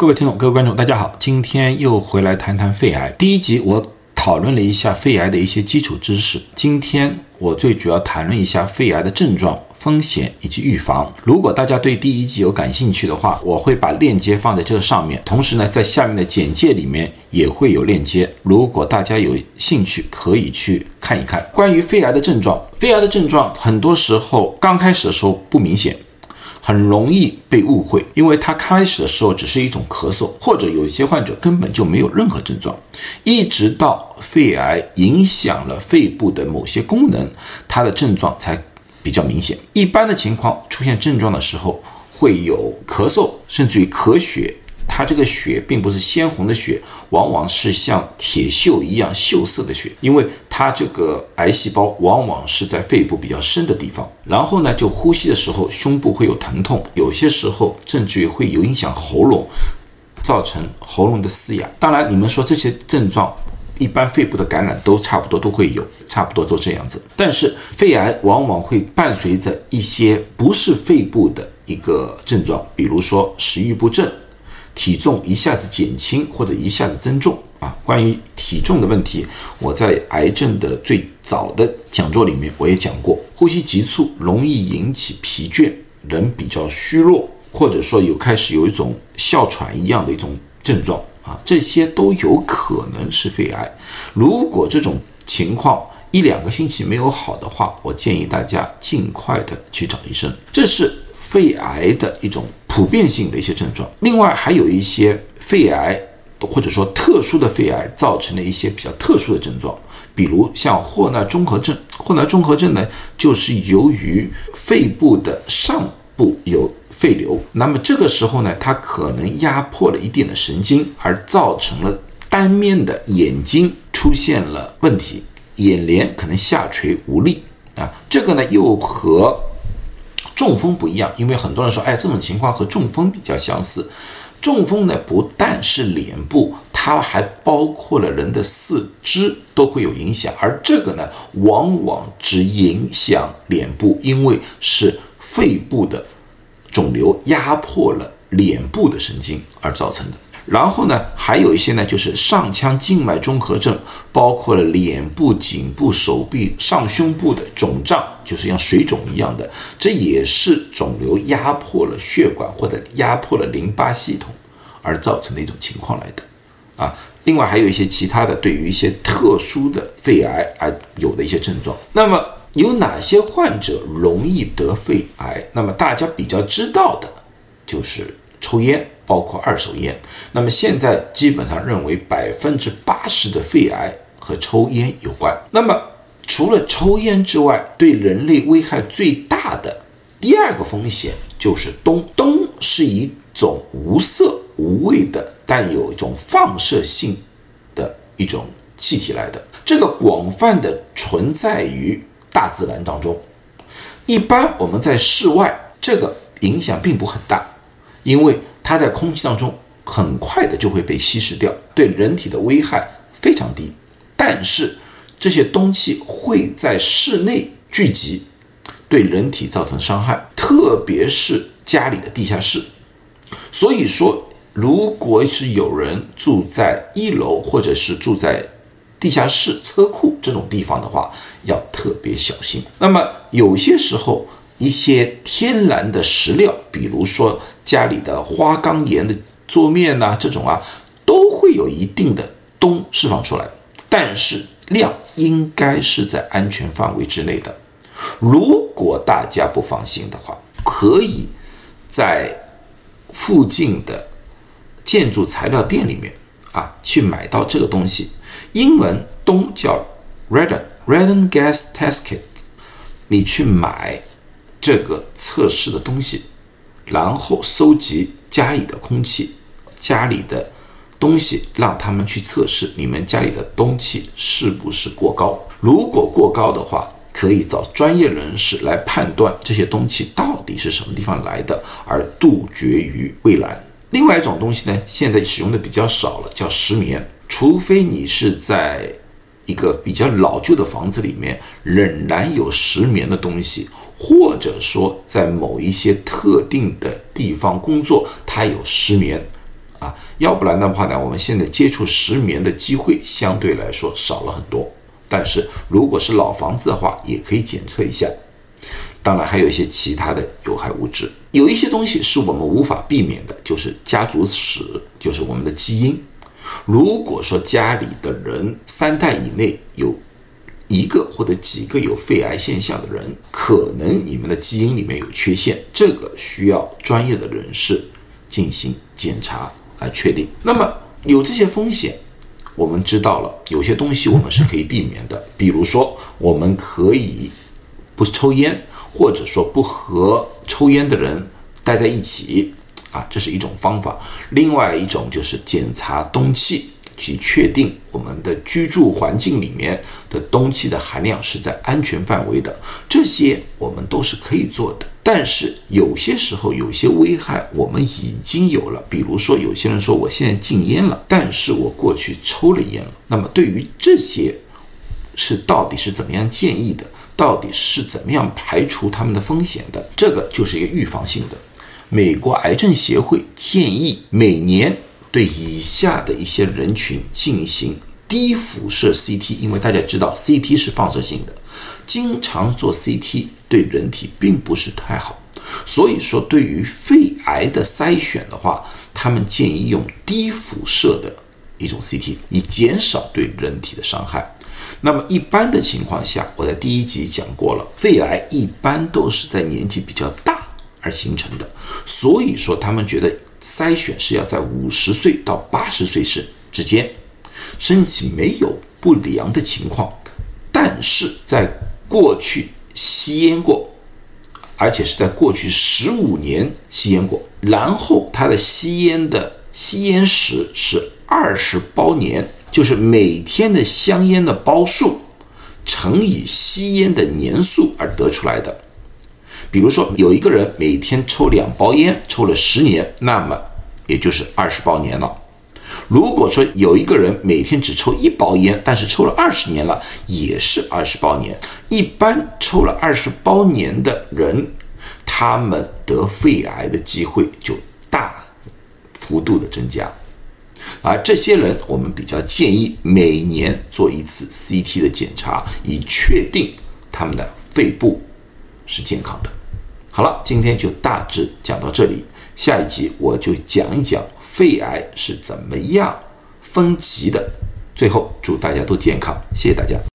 各位听众、各位观众，大家好，今天又回来谈谈肺癌。第一集我讨论了一下肺癌的一些基础知识，今天我最主要谈论一下肺癌的症状、风险以及预防。如果大家对第一集有感兴趣的话，我会把链接放在这个上面，同时呢，在下面的简介里面也会有链接。如果大家有兴趣，可以去看一看。关于肺癌的症状，肺癌的症状很多时候刚开始的时候不明显。很容易被误会，因为它开始的时候只是一种咳嗽，或者有些患者根本就没有任何症状，一直到肺癌影响了肺部的某些功能，它的症状才比较明显。一般的情况出现症状的时候，会有咳嗽，甚至于咳血。它这个血并不是鲜红的血，往往是像铁锈一样锈色的血，因为它这个癌细胞往往是在肺部比较深的地方。然后呢，就呼吸的时候胸部会有疼痛，有些时候甚至于会有影响喉咙，造成喉咙的嘶哑。当然，你们说这些症状，一般肺部的感染都差不多都会有，差不多都这样子。但是肺癌往往会伴随着一些不是肺部的一个症状，比如说食欲不振。体重一下子减轻或者一下子增重啊！关于体重的问题，我在癌症的最早的讲座里面我也讲过，呼吸急促容易引起疲倦，人比较虚弱，或者说有开始有一种哮喘一样的一种症状啊，这些都有可能是肺癌。如果这种情况一两个星期没有好的话，我建议大家尽快的去找医生。这是肺癌的一种。普遍性的一些症状，另外还有一些肺癌或者说特殊的肺癌造成的一些比较特殊的症状，比如像霍纳综合症。霍纳综合症呢，就是由于肺部的上部有肺瘤，那么这个时候呢，它可能压迫了一定的神经，而造成了单面的眼睛出现了问题，眼帘可能下垂无力啊，这个呢又和。中风不一样，因为很多人说，哎，这种情况和中风比较相似。中风呢，不但是脸部，它还包括了人的四肢都会有影响，而这个呢，往往只影响脸部，因为是肺部的肿瘤压迫了脸部的神经而造成的。然后呢，还有一些呢，就是上腔静脉综合症，包括了脸部、颈部、手臂、上胸部的肿胀，就是像水肿一样的，这也是肿瘤压迫了血管或者压迫了淋巴系统而造成的一种情况来的。啊，另外还有一些其他的，对于一些特殊的肺癌而有的一些症状。那么有哪些患者容易得肺癌？那么大家比较知道的就是抽烟。包括二手烟，那么现在基本上认为百分之八十的肺癌和抽烟有关。那么除了抽烟之外，对人类危害最大的第二个风险就是氡。氡是一种无色无味的，但有一种放射性的一种气体来的。这个广泛的存在于大自然当中，一般我们在室外，这个影响并不很大，因为。它在空气当中很快的就会被稀释掉，对人体的危害非常低。但是这些东西会在室内聚集，对人体造成伤害，特别是家里的地下室。所以说，如果是有人住在一楼或者是住在地下室、车库这种地方的话，要特别小心。那么有些时候，一些天然的石料，比如说。家里的花岗岩的桌面呐，这种啊，都会有一定的氡释放出来，但是量应该是在安全范围之内的。如果大家不放心的话，可以在附近的建筑材料店里面啊去买到这个东西，英文氡叫 radon radon gas test kit，你去买这个测试的东西。然后收集家里的空气、家里的东西，让他们去测试你们家里的氡气是不是过高。如果过高的话，可以找专业人士来判断这些东西到底是什么地方来的，而杜绝于未然。另外一种东西呢，现在使用的比较少了，叫石棉。除非你是在一个比较老旧的房子里面，仍然有石棉的东西。或者说，在某一些特定的地方工作，他有失眠，啊，要不然的话呢，我们现在接触失眠的机会相对来说少了很多。但是如果是老房子的话，也可以检测一下。当然还有一些其他的有害物质，有一些东西是我们无法避免的，就是家族史，就是我们的基因。如果说家里的人三代以内有一个或者几个有肺癌现象的人，可能你们的基因里面有缺陷，这个需要专业的人士进行检查来确定。那么有这些风险，我们知道了，有些东西我们是可以避免的，比如说我们可以不抽烟，或者说不和抽烟的人待在一起。啊，这是一种方法。另外一种就是检查氡气，去确定我们的居住环境里面的氡气的含量是在安全范围的。这些我们都是可以做的。但是有些时候有些危害我们已经有了，比如说有些人说我现在禁烟了，但是我过去抽了烟了。那么对于这些是到底是怎么样建议的？到底是怎么样排除他们的风险的？这个就是一个预防性的。美国癌症协会建议每年对以下的一些人群进行低辐射 CT，因为大家知道 CT 是放射性的，经常做 CT 对人体并不是太好。所以说，对于肺癌的筛选的话，他们建议用低辐射的一种 CT，以减少对人体的伤害。那么一般的情况下，我在第一集讲过了，肺癌一般都是在年纪比较大。而形成的，所以说他们觉得筛选是要在五十岁到八十岁是之间，身体没有不良的情况，但是在过去吸烟过，而且是在过去十五年吸烟过，然后他的吸烟的吸烟史是二十包年，就是每天的香烟的包数乘以吸烟的年数而得出来的。比如说，有一个人每天抽两包烟，抽了十年，那么也就是二十包年了。如果说有一个人每天只抽一包烟，但是抽了二十年了，也是二十包年。一般抽了二十包年的人，他们得肺癌的机会就大幅度的增加。而这些人，我们比较建议每年做一次 CT 的检查，以确定他们的肺部是健康的。好了，今天就大致讲到这里。下一集我就讲一讲肺癌是怎么样分级的。最后，祝大家都健康，谢谢大家。